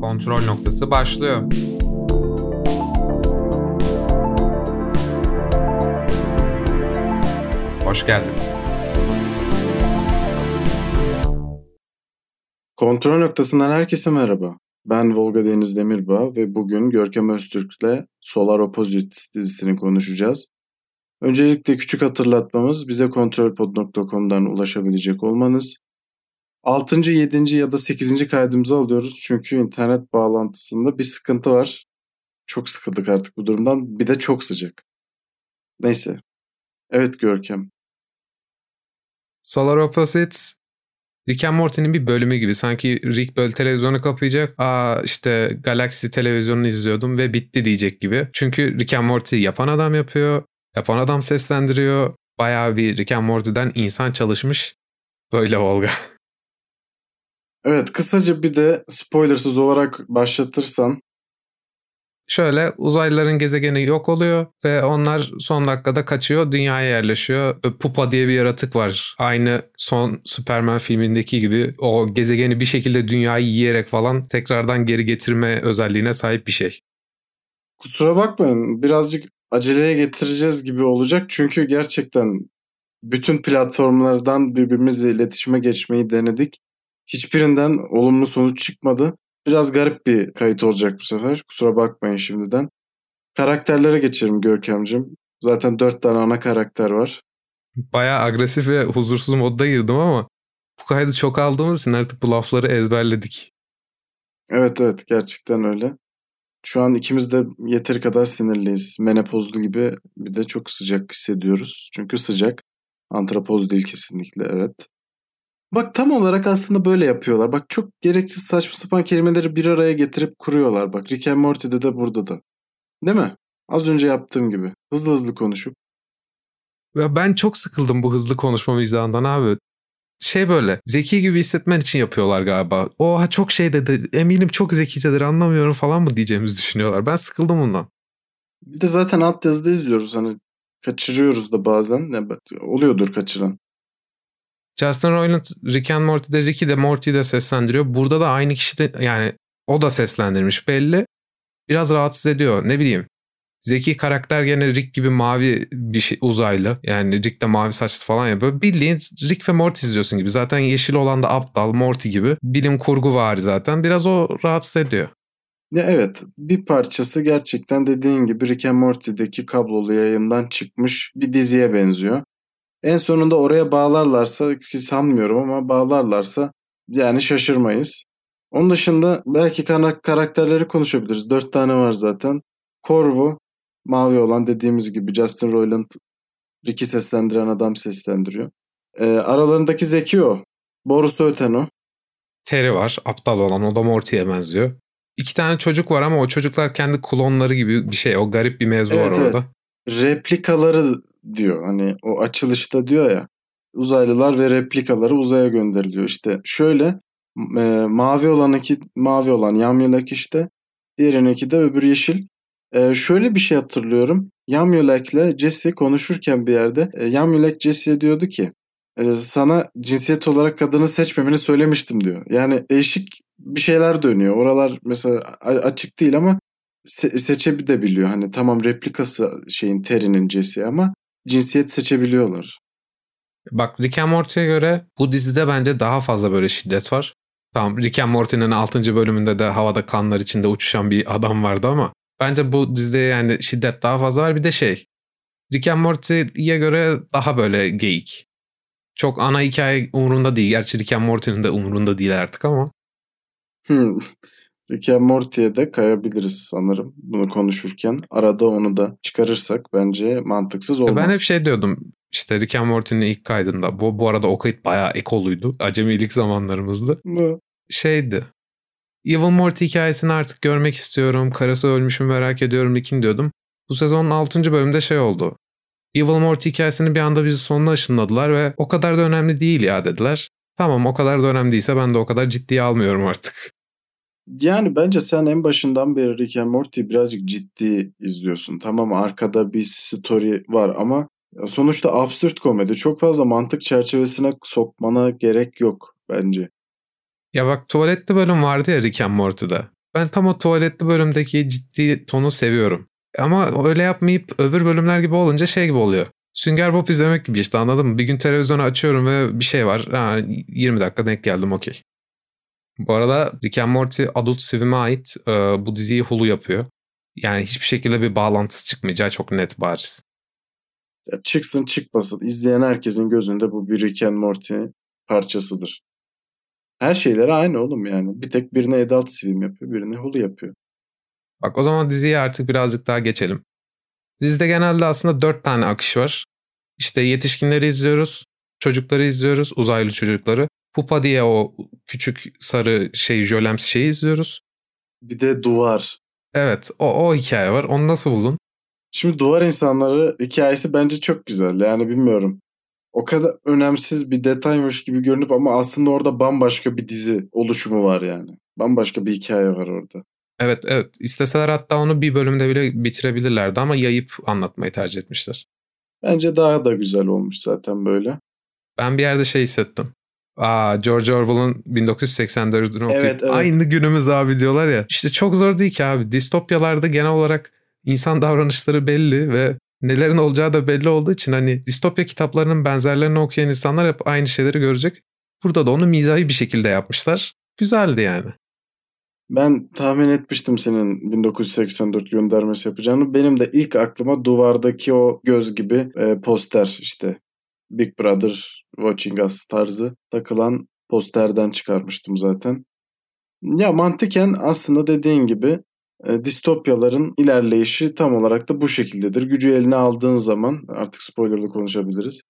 Kontrol noktası başlıyor. Hoş geldiniz. Kontrol noktasından herkese merhaba. Ben Volga Deniz Demirbağ ve bugün Görkem Öztürk'le Solar Opposites dizisini konuşacağız. Öncelikle küçük hatırlatmamız bize kontrolpod.com'dan ulaşabilecek olmanız. 6. 7. ya da 8. kaydımızı alıyoruz çünkü internet bağlantısında bir sıkıntı var. Çok sıkıldık artık bu durumdan. Bir de çok sıcak. Neyse. Evet Görkem. Solar Opposites Rick and Morty'nin bir bölümü gibi. Sanki Rick böyle televizyonu kapayacak. Aa işte Galaxy televizyonunu izliyordum ve bitti diyecek gibi. Çünkü Rick and Morty yapan adam yapıyor. Yapan adam seslendiriyor. Bayağı bir Rick and Morty'den insan çalışmış. Böyle Volga. Evet kısaca bir de spoilersız olarak başlatırsan. Şöyle uzaylıların gezegeni yok oluyor ve onlar son dakikada kaçıyor dünyaya yerleşiyor. Pupa diye bir yaratık var. Aynı son Superman filmindeki gibi o gezegeni bir şekilde dünyayı yiyerek falan tekrardan geri getirme özelliğine sahip bir şey. Kusura bakmayın birazcık aceleye getireceğiz gibi olacak. Çünkü gerçekten bütün platformlardan birbirimizle iletişime geçmeyi denedik. Hiçbirinden olumlu sonuç çıkmadı. Biraz garip bir kayıt olacak bu sefer. Kusura bakmayın şimdiden. Karakterlere geçelim Görkem'cim. Zaten dört tane ana karakter var. Bayağı agresif ve huzursuz modda girdim ama bu kaydı çok aldığımız için artık bu lafları ezberledik. Evet evet gerçekten öyle. Şu an ikimiz de yeteri kadar sinirliyiz. Menopozlu gibi bir de çok sıcak hissediyoruz. Çünkü sıcak. Antropoz değil kesinlikle evet. Bak tam olarak aslında böyle yapıyorlar. Bak çok gereksiz saçma sapan kelimeleri bir araya getirip kuruyorlar. Bak Rick and Morty'de de burada da. Değil mi? Az önce yaptığım gibi. Hızlı hızlı konuşup. Ya ben çok sıkıldım bu hızlı konuşma mizahından abi. Şey böyle zeki gibi hissetmen için yapıyorlar galiba. Oha çok şey dedi eminim çok zekicedir anlamıyorum falan mı diyeceğimizi düşünüyorlar. Ben sıkıldım bundan. Bir de zaten alt yazıda izliyoruz hani kaçırıyoruz da bazen. Ne, oluyordur kaçıran. Justin Roiland Rick and Morty'de Rick'i de Morty'yi de seslendiriyor. Burada da aynı kişi de yani o da seslendirmiş belli. Biraz rahatsız ediyor. Ne bileyim. Zeki karakter gene Rick gibi mavi bir şey uzaylı. Yani Rick de mavi saçlı falan ya. Böyle bildiğin Rick ve Morty izliyorsun gibi. Zaten yeşil olan da aptal Morty gibi. Bilim kurgu var zaten. Biraz o rahatsız ediyor. Ya evet bir parçası gerçekten dediğin gibi Rick and Morty'deki kablolu yayından çıkmış bir diziye benziyor. En sonunda oraya bağlarlarsa ki sanmıyorum ama bağlarlarsa yani şaşırmayız. Onun dışında belki karakterleri konuşabiliriz. Dört tane var zaten. Corvo, mavi olan dediğimiz gibi Justin Roiland Rick'i seslendiren adam seslendiriyor. Ee, aralarındaki zeki o. Boris öten o. Terry var. Aptal olan. O da Morty'ye benziyor. İki tane çocuk var ama o çocuklar kendi klonları gibi bir şey. O garip bir mevzu evet, var orada. Evet. Replikaları diyor. Hani o açılışta diyor ya uzaylılar ve replikaları uzaya gönderiliyor. İşte şöyle e, mavi olan iki mavi olan Yamyolak işte diğerininki de öbür yeşil. E, şöyle bir şey hatırlıyorum. Yamyolak'la Jesse konuşurken bir yerde e, Yamyolak Jesse'ye diyordu ki e, sana cinsiyet olarak kadını seçmemeni söylemiştim diyor. Yani değişik bir şeyler dönüyor. Oralar mesela açık değil ama se- seçebiliyor. Hani tamam replikası şeyin Terry'nin Jesse ama cinsiyet seçebiliyorlar. Bak Rick and Morty'ye göre bu dizide bence daha fazla böyle şiddet var. Tamam Rick and Morty'nin 6. bölümünde de havada kanlar içinde uçuşan bir adam vardı ama bence bu dizide yani şiddet daha fazla var. Bir de şey Rick and Morty'ye göre daha böyle geyik. Çok ana hikaye umurunda değil. Gerçi Rick and Morty'nin de umurunda değil artık ama. Hmm. Rick and Morty'ye de kayabiliriz sanırım bunu konuşurken. Arada onu da çıkarırsak bence mantıksız olmaz. Ben hep şey diyordum işte Rick and Morty'nin ilk kaydında. Bu, bu arada o kayıt bayağı ekoluydu. Acemilik zamanlarımızdı. Bu. Şeydi. Evil Morty hikayesini artık görmek istiyorum. Karısı ölmüş mü merak ediyorum Rick'in diyordum. Bu sezonun 6. bölümde şey oldu. Evil Morty hikayesini bir anda bizi sonuna ışınladılar ve o kadar da önemli değil ya dediler. Tamam o kadar da önemli değilse ben de o kadar ciddiye almıyorum artık. Yani bence sen en başından beri Rick and Morty birazcık ciddi izliyorsun. Tamam arkada bir story var ama sonuçta absürt komedi. Çok fazla mantık çerçevesine sokmana gerek yok bence. Ya bak tuvaletli bölüm vardı ya Rick and Morty'de. Ben tam o tuvaletli bölümdeki ciddi tonu seviyorum. Ama öyle yapmayıp öbür bölümler gibi olunca şey gibi oluyor. Sünger Bob izlemek gibi işte anladın mı? Bir gün televizyonu açıyorum ve bir şey var. Ha, 20 dakika denk geldim okey. Bu arada Rick and Morty Adult Swim'e ait e, bu diziyi Hulu yapıyor. Yani hiçbir şekilde bir bağlantısı çıkmayacağı çok net bariz. Ya çıksın çıkmasın. izleyen herkesin gözünde bu bir Rick and Morty parçasıdır. Her şeyleri aynı oğlum yani. Bir tek birine Adult Swim yapıyor, birine Hulu yapıyor. Bak o zaman diziye artık birazcık daha geçelim. Dizide genelde aslında dört tane akış var. İşte yetişkinleri izliyoruz, çocukları izliyoruz, uzaylı çocukları. Pupa diye o küçük sarı şey jölemsi şeyi izliyoruz. Bir de duvar. Evet o, o hikaye var. Onu nasıl buldun? Şimdi duvar insanları hikayesi bence çok güzel. Yani bilmiyorum. O kadar önemsiz bir detaymış gibi görünüp ama aslında orada bambaşka bir dizi oluşumu var yani. Bambaşka bir hikaye var orada. Evet evet. İsteseler hatta onu bir bölümde bile bitirebilirlerdi ama yayıp anlatmayı tercih etmişler. Bence daha da güzel olmuş zaten böyle. Ben bir yerde şey hissettim. Aa George Orwell'ın 1984'ünü okuyup evet, evet. aynı günümüz abi diyorlar ya. İşte çok zor değil ki abi. Distopyalarda genel olarak insan davranışları belli ve nelerin olacağı da belli olduğu için hani distopya kitaplarının benzerlerini okuyan insanlar hep aynı şeyleri görecek. Burada da onu mizahi bir şekilde yapmışlar. Güzeldi yani. Ben tahmin etmiştim senin 1984 göndermesi yapacağını. Benim de ilk aklıma duvardaki o göz gibi e, poster işte Big Brother Watching Us tarzı takılan posterden çıkarmıştım zaten. Ya mantıken aslında dediğin gibi e, distopyaların ilerleyişi tam olarak da bu şekildedir. Gücü eline aldığın zaman artık spoilerlı konuşabiliriz.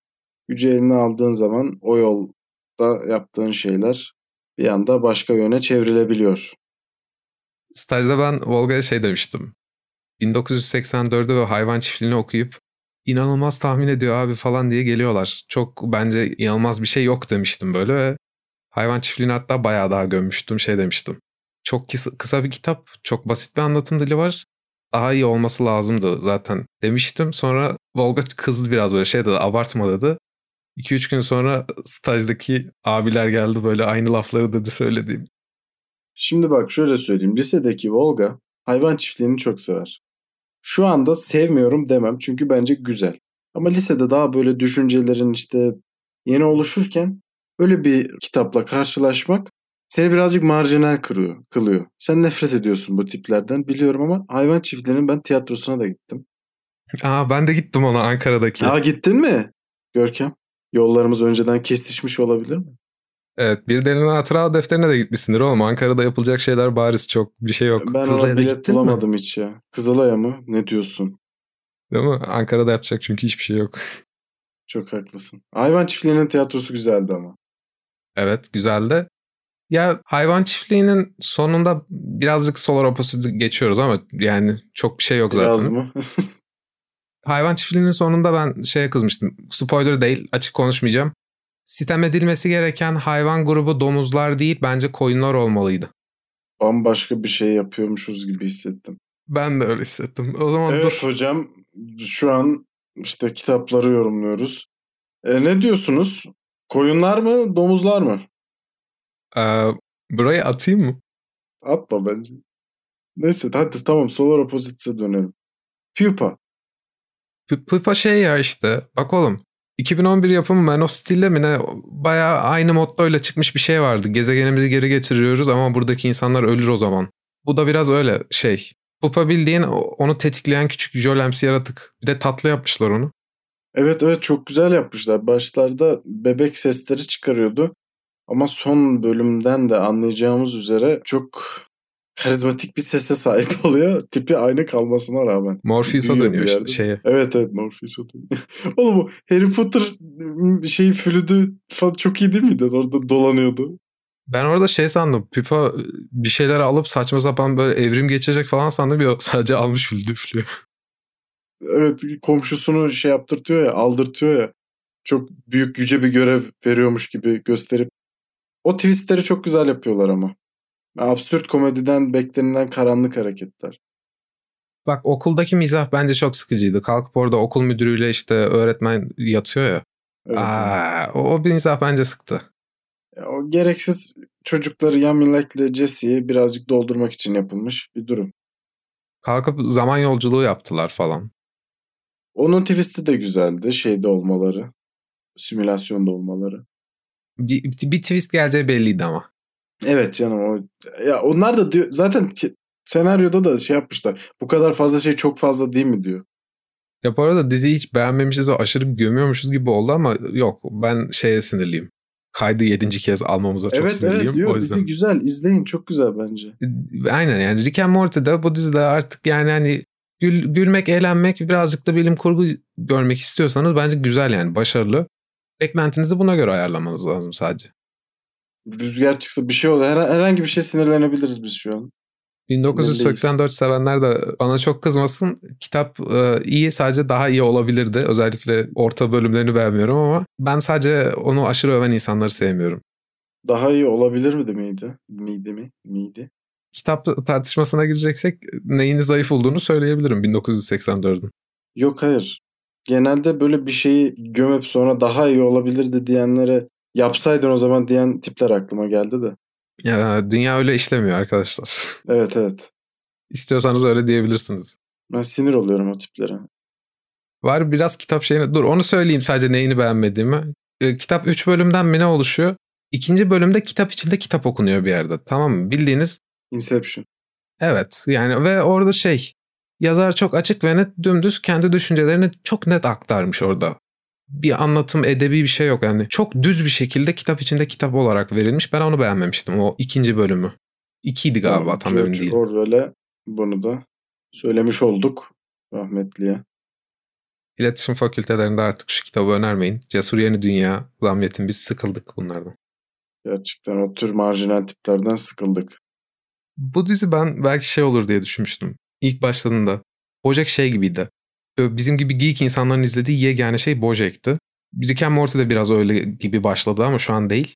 Gücü eline aldığın zaman o yolda yaptığın şeyler bir anda başka yöne çevrilebiliyor. Stajda ben Volga'ya şey demiştim. 1984'ü ve hayvan çiftliğini okuyup inanılmaz tahmin ediyor abi falan diye geliyorlar. Çok bence inanılmaz bir şey yok demiştim böyle ve hayvan çiftliğini hatta bayağı daha gömmüştüm şey demiştim. Çok kısa bir kitap, çok basit bir anlatım dili var. Daha iyi olması lazımdı zaten demiştim. Sonra Volga kızdı biraz böyle şey dedi abartma dedi. 2-3 gün sonra stajdaki abiler geldi böyle aynı lafları dedi söylediğim. Şimdi bak şöyle söyleyeyim. Lisedeki Volga hayvan çiftliğini çok sever. Şu anda sevmiyorum demem çünkü bence güzel. Ama lisede daha böyle düşüncelerin işte yeni oluşurken öyle bir kitapla karşılaşmak seni birazcık marjinal kırıyor, kılıyor. Sen nefret ediyorsun bu tiplerden biliyorum ama hayvan çiftliğinin ben tiyatrosuna da gittim. Aa ben de gittim ona Ankara'daki. Aa gittin mi? Görkem. Yollarımız önceden kesişmiş olabilir mi? Evet bir delinin hatıra defterine de gitmişsindir oğlum. Ankara'da yapılacak şeyler bariz çok bir şey yok. Ben Kızılay'a da bilet bulamadım mi? hiç ya. Kızılay'a mı? Ne diyorsun? Değil mi? Ankara'da yapacak çünkü hiçbir şey yok. Çok haklısın. Hayvan çiftliğinin tiyatrosu güzeldi ama. Evet güzeldi. Ya hayvan çiftliğinin sonunda birazcık solar opposite geçiyoruz ama yani çok bir şey yok zaten. Biraz mı? hayvan çiftliğinin sonunda ben şeye kızmıştım. Spoiler değil açık konuşmayacağım. Sitem edilmesi gereken hayvan grubu domuzlar değil bence koyunlar olmalıydı. Bambaşka bir şey yapıyormuşuz gibi hissettim. Ben de öyle hissettim. O zaman evet dur. hocam şu an işte kitapları yorumluyoruz. E, ne diyorsunuz? Koyunlar mı domuzlar mı? Ee, buraya atayım mı? Atma bence. Neyse hadi tamam Solar Opposites'e dönelim. Pupa. P- Pupa şey ya işte. Bak oğlum 2011 yapımı Man of Steel'de mi ne bayağı aynı mottoyla çıkmış bir şey vardı. Gezegenimizi geri getiriyoruz ama buradaki insanlar ölür o zaman. Bu da biraz öyle şey. Pupa bildiğin onu tetikleyen küçük jölemsi yaratık. Bir de tatlı yapmışlar onu. Evet evet çok güzel yapmışlar. Başlarda bebek sesleri çıkarıyordu. Ama son bölümden de anlayacağımız üzere çok karizmatik bir sese sahip oluyor. Tipi aynı kalmasına rağmen. Morpheus'a dönüyor işte şeye. Evet evet Morpheus'a dönüyor. Oğlum bu Harry Potter şey flütü falan çok iyi değil miydi? Orada dolanıyordu. Ben orada şey sandım. Pipa bir şeyler alıp saçma sapan böyle evrim geçecek falan sandım. Yok sadece almış flütü üflüyor. Evet komşusunu şey yaptırtıyor ya aldırtıyor ya. Çok büyük yüce bir görev veriyormuş gibi gösterip. O twistleri çok güzel yapıyorlar ama. Absürt komediden beklenilen karanlık hareketler. Bak okuldaki mizah bence çok sıkıcıydı. Kalkıp orada okul müdürüyle işte öğretmen yatıyor ya. Evet, Aa, evet. O, o mizah bence sıktı. O gereksiz çocukları Yamilet ile Jesse'yi birazcık doldurmak için yapılmış bir durum. Kalkıp zaman yolculuğu yaptılar falan. Onun twist'i de güzeldi. Şeyde olmaları. Simülasyonda olmaları. Bir, bir twist geleceği belliydi ama. Evet canım o ya onlar da diyor zaten ki, senaryoda da şey yapmışlar. Bu kadar fazla şey çok fazla değil mi diyor. Ya bu arada diziyi hiç beğenmemişiz ve aşırı gömüyormuşuz gibi oldu ama yok ben şeye sinirliyim. Kaydı yedinci kez almamıza çok evet, sinirliyim. Evet diyor o yüzden. dizi güzel izleyin çok güzel bence. Aynen yani Rick and Morty'de bu dizide artık yani hani gül, gülmek, eğlenmek, birazcık da bilim kurgu görmek istiyorsanız bence güzel yani başarılı. Beklentinizi buna göre ayarlamanız lazım sadece. Rüzgar çıksa bir şey olur. Her, herhangi bir şey sinirlenebiliriz biz şu an. 1984 sevenler de bana çok kızmasın. Kitap e, iyi sadece daha iyi olabilirdi. Özellikle orta bölümlerini beğenmiyorum ama ben sadece onu aşırı öven insanları sevmiyorum. Daha iyi olabilir miydi miydi? Miydi mi? Miydi? Kitap tartışmasına gireceksek neyini zayıf olduğunu söyleyebilirim 1984'ün. Yok hayır. Genelde böyle bir şeyi gömüp sonra daha iyi olabilirdi diyenlere yapsaydın o zaman diyen tipler aklıma geldi de. Ya dünya öyle işlemiyor arkadaşlar. Evet evet. İstiyorsanız öyle diyebilirsiniz. Ben sinir oluyorum o tiplere. Var biraz kitap şeyine. Dur onu söyleyeyim sadece neyini beğenmediğimi. E, kitap 3 bölümden mi ne oluşuyor? İkinci bölümde kitap içinde kitap okunuyor bir yerde. Tamam mı? Bildiğiniz. Inception. Evet yani ve orada şey yazar çok açık ve net dümdüz kendi düşüncelerini çok net aktarmış orada. Bir anlatım edebi bir şey yok yani. Çok düz bir şekilde kitap içinde kitap olarak verilmiş. Ben onu beğenmemiştim o ikinci bölümü. İkiydi galiba tam emin değilim. Orwell'e bunu da söylemiş olduk rahmetliye. İletişim fakültelerinde artık şu kitabı önermeyin. Cesur Yeni Dünya, Zamyet'in biz sıkıldık bunlardan. Gerçekten o tür marjinal tiplerden sıkıldık. Bu dizi ben belki şey olur diye düşünmüştüm. İlk başladığında. Bojack şey gibiydi. Bizim gibi geek insanların izlediği yegane şey Bojack'tı. Rick and Morty de biraz öyle gibi başladı ama şu an değil.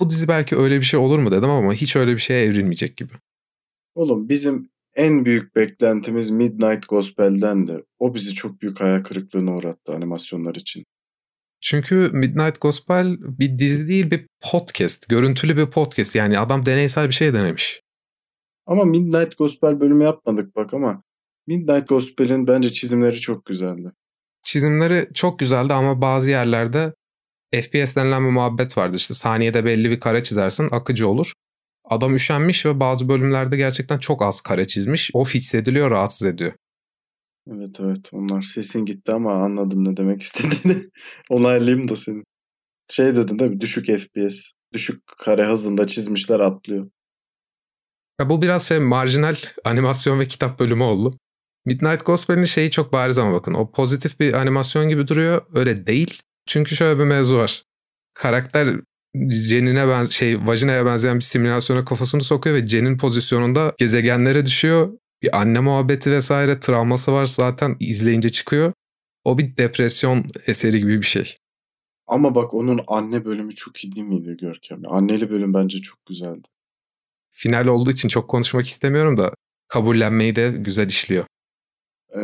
Bu dizi belki öyle bir şey olur mu dedim ama hiç öyle bir şeye evrilmeyecek gibi. Oğlum bizim en büyük beklentimiz Midnight Gospel'den de. O bizi çok büyük hayal kırıklığına uğrattı animasyonlar için. Çünkü Midnight Gospel bir dizi değil bir podcast. Görüntülü bir podcast. Yani adam deneysel bir şey denemiş. Ama Midnight Gospel bölümü yapmadık bak ama Midnight Gospel'in bence çizimleri çok güzeldi. Çizimleri çok güzeldi ama bazı yerlerde FPS denilen bir muhabbet vardı. İşte saniyede belli bir kare çizersin akıcı olur. Adam üşenmiş ve bazı bölümlerde gerçekten çok az kare çizmiş. O hissediliyor, rahatsız ediyor. Evet evet onlar sesin gitti ama anladım ne demek istediğini. Onaylayayım da seni. Şey dedin değil mi? Düşük FPS. Düşük kare hızında çizmişler atlıyor. Ya bu biraz şey marjinal animasyon ve kitap bölümü oldu. Midnight Gospel'in şeyi çok bariz ama bakın. O pozitif bir animasyon gibi duruyor. Öyle değil. Çünkü şöyle bir mevzu var. Karakter Jen'ine ben şey vajinaya benzeyen bir simülasyona kafasını sokuyor ve Jen'in pozisyonunda gezegenlere düşüyor. Bir anne muhabbeti vesaire travması var zaten izleyince çıkıyor. O bir depresyon eseri gibi bir şey. Ama bak onun anne bölümü çok iyi değil miydi Görkem? Anneli bölüm bence çok güzeldi. Final olduğu için çok konuşmak istemiyorum da kabullenmeyi de güzel işliyor. Ee,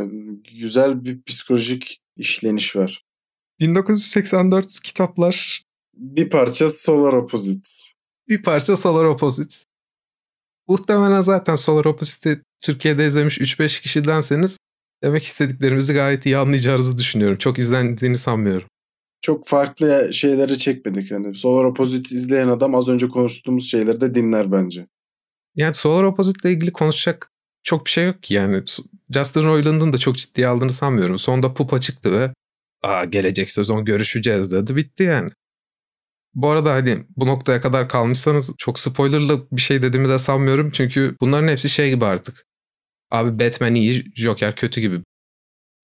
güzel bir psikolojik işleniş var. 1984 kitaplar. Bir parça Solar Opposites. Bir parça Solar Opposites. Muhtemelen zaten Solar Opposite'i Türkiye'de izlemiş 3-5 kişidenseniz demek istediklerimizi gayet iyi anlayacağınızı düşünüyorum. Çok izlendiğini sanmıyorum. Çok farklı şeyleri çekmedik. Yani Solar Opposite izleyen adam az önce konuştuğumuz şeyleri de dinler bence. Yani Solar Opposite ile ilgili konuşacak çok bir şey yok ki. Yani Justin Roiland'ın da çok ciddiye aldığını sanmıyorum. Sonunda pupa çıktı ve Aa, gelecek sezon görüşeceğiz dedi. Bitti yani. Bu arada hani bu noktaya kadar kalmışsanız çok spoilerlı bir şey dediğimi de sanmıyorum. Çünkü bunların hepsi şey gibi artık. Abi Batman iyi, Joker kötü gibi.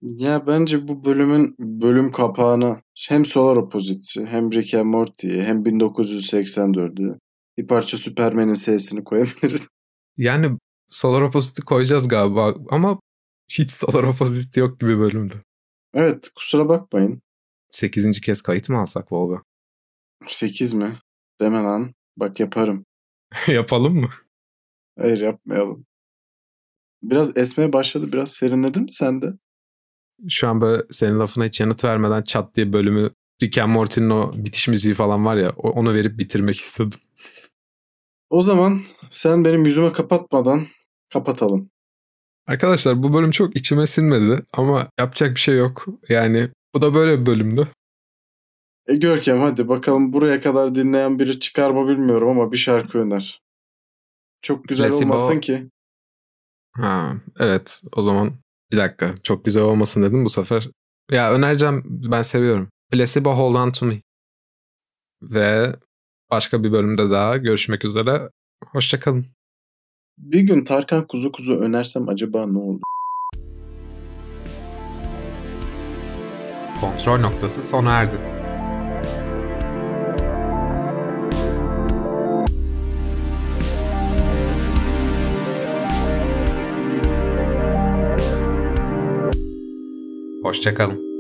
Ya bence bu bölümün bölüm kapağına hem Solar Opposite'i hem Rick and Morty'yi hem 1984'ü bir parça Superman'in sesini koyabiliriz. Yani Solar Opposite'i koyacağız galiba ama hiç Solar Opposite yok gibi bölümde. Evet kusura bakmayın. Sekizinci kez kayıt mı alsak Volga? Sekiz mi? Deme lan. Bak yaparım. Yapalım mı? Hayır yapmayalım. Biraz esmeye başladı. Biraz serinledin mi sen de? Şu an böyle senin lafına hiç yanıt vermeden çat diye bölümü Rick and Morty'nin o bitiş müziği falan var ya onu verip bitirmek istedim. O zaman sen benim yüzüme kapatmadan kapatalım. Arkadaşlar bu bölüm çok içime sinmedi ama yapacak bir şey yok. Yani bu da böyle bir bölümdü. E Görkem hadi bakalım buraya kadar dinleyen biri çıkar mı bilmiyorum ama bir şarkı öner. Çok güzel Placebo. olmasın ki. Ha, evet o zaman bir dakika çok güzel olmasın dedim bu sefer. Ya önereceğim ben seviyorum. Placebo Hold On To Me. Ve başka bir bölümde daha görüşmek üzere. Hoşçakalın. Bir gün Tarkan Kuzu Kuzu önersem acaba ne olur? Kontrol noktası sona erdi. Hoşçakalın.